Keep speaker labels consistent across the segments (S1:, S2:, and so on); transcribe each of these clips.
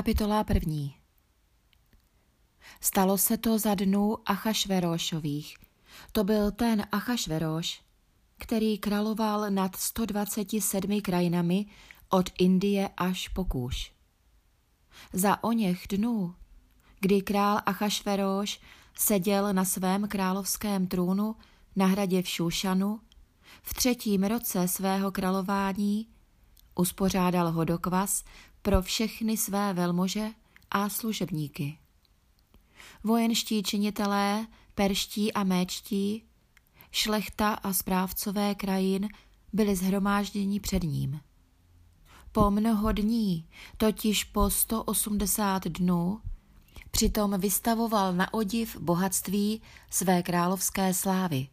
S1: Kapitola první Stalo se to za dnů Achašverošových. To byl ten Achašveroš, který královal nad 127 krajinami od Indie až po Kůš. Za oněch dnů, kdy král Achašveroš seděl na svém královském trůnu na hradě v Šušanu, v třetím roce svého králování uspořádal hodokvas pro všechny své velmože a služebníky. Vojenští činitelé, perští a méčtí, šlechta a správcové krajin byli zhromážděni před ním. Po mnoho dní, totiž po 180 dnů, přitom vystavoval na odiv bohatství své královské slávy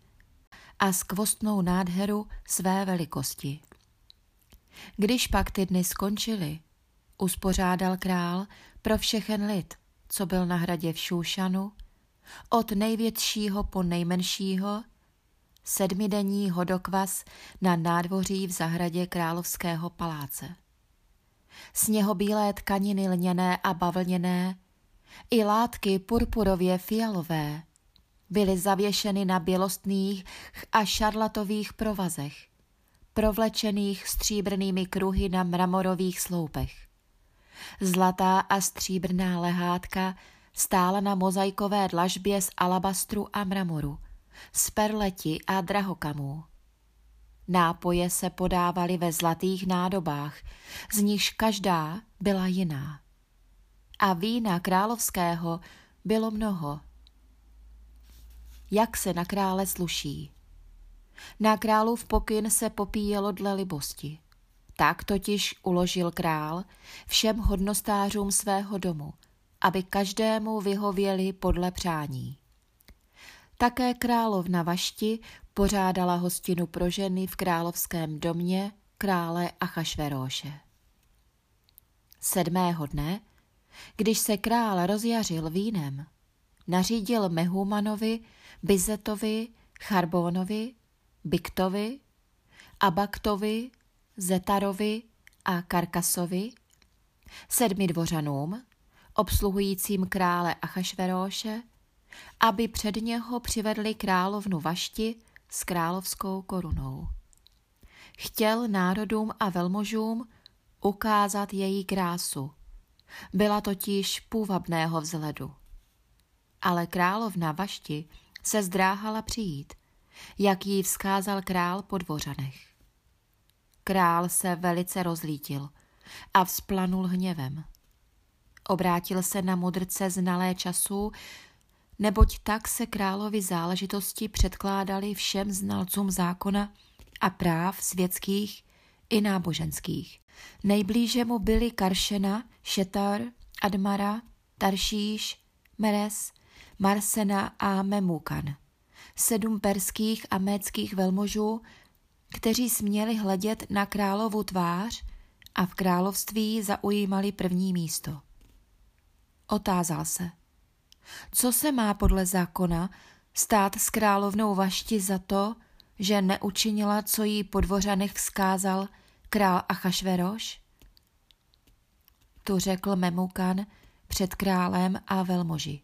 S1: a skvostnou nádheru své velikosti. Když pak ty dny skončily, uspořádal král pro všechen lid, co byl na hradě v Šúšanu, od největšího po nejmenšího, sedmidenní hodokvas na nádvoří v zahradě královského paláce. Sněhobílé tkaniny lněné a bavlněné, i látky purpurově fialové, byly zavěšeny na bělostných a šarlatových provazech, provlečených stříbrnými kruhy na mramorových sloupech. Zlatá a stříbrná lehátka stála na mozaikové dlažbě z alabastru a mramoru, z perleti a drahokamů. Nápoje se podávaly ve zlatých nádobách, z nichž každá byla jiná. A vína královského bylo mnoho. Jak se na krále sluší. Na králův pokyn se popíjelo dle libosti. Tak totiž uložil král všem hodnostářům svého domu, aby každému vyhověli podle přání. Také královna Vašti pořádala hostinu pro ženy v královském domě krále Achašveróše. Sedmého dne, když se král rozjařil vínem, nařídil Mehumanovi, Bizetovi, Charbónovi, Biktovi, Abaktovi, Zetarovi a Karkasovi, sedmi dvořanům, obsluhujícím krále Achašveróše, aby před něho přivedli královnu Vašti s královskou korunou. Chtěl národům a velmožům ukázat její krásu. Byla totiž půvabného vzhledu. Ale královna Vašti se zdráhala přijít, jak jí vzkázal král po dvořanech. Král se velice rozlítil a vzplanul hněvem. Obrátil se na mudrce znalé času, neboť tak se královi záležitosti předkládali všem znalcům zákona a práv světských i náboženských. Nejblíže mu byli Karšena, Šetar, Admara, Taršíš, Meres, Marsena a Memukan. Sedm perských a méckých velmožů, kteří směli hledět na královu tvář a v království zaujímali první místo. Otázal se, co se má podle zákona stát s královnou Vašti za to, že neučinila, co jí po dvořanech vzkázal král Achašveroš? Tu řekl Memukan před králem a velmoži.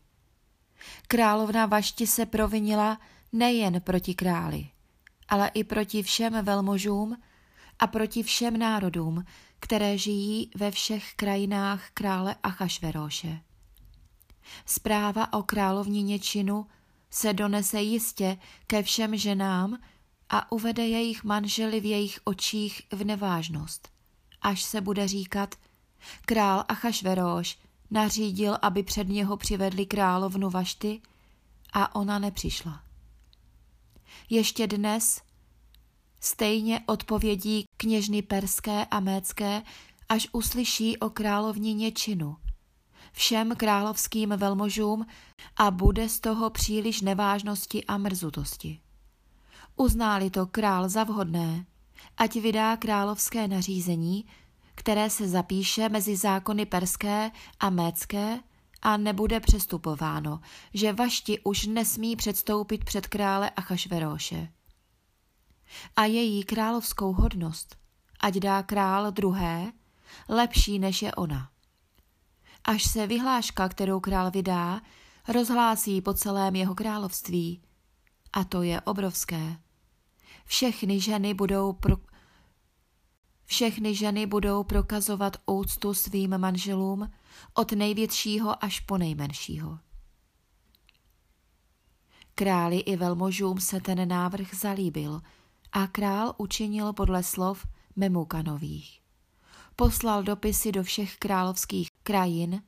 S1: Královna Vašti se provinila nejen proti králi, ale i proti všem velmožům a proti všem národům, které žijí ve všech krajinách krále Achašveroše. Zpráva o královnině činu se donese jistě ke všem ženám a uvede jejich manžely v jejich očích v nevážnost, až se bude říkat, král Achašveroš nařídil, aby před něho přivedli královnu Vašty a ona nepřišla. Ještě dnes stejně odpovědí kněžny perské a mécké, až uslyší o královnině činu – všem královským velmožům a bude z toho příliš nevážnosti a mrzutosti. Uználi to král za vhodné, ať vydá královské nařízení, které se zapíše mezi zákony perské a mécké a nebude přestupováno, že Vašti už nesmí předstoupit před krále Achašveroše. A její královskou hodnost, ať dá král druhé, lepší než je ona až se vyhláška, kterou král vydá, rozhlásí po celém jeho království. A to je obrovské. Všechny ženy budou pro... Všechny ženy budou prokazovat úctu svým manželům od největšího až po nejmenšího. Králi i velmožům se ten návrh zalíbil a král učinil podle slov Memukanových. Poslal dopisy do všech královských krajin,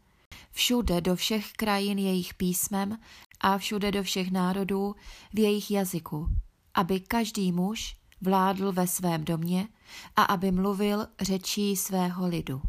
S1: všude do všech krajin jejich písmem a všude do všech národů v jejich jazyku, aby každý muž vládl ve svém domě a aby mluvil řečí svého lidu.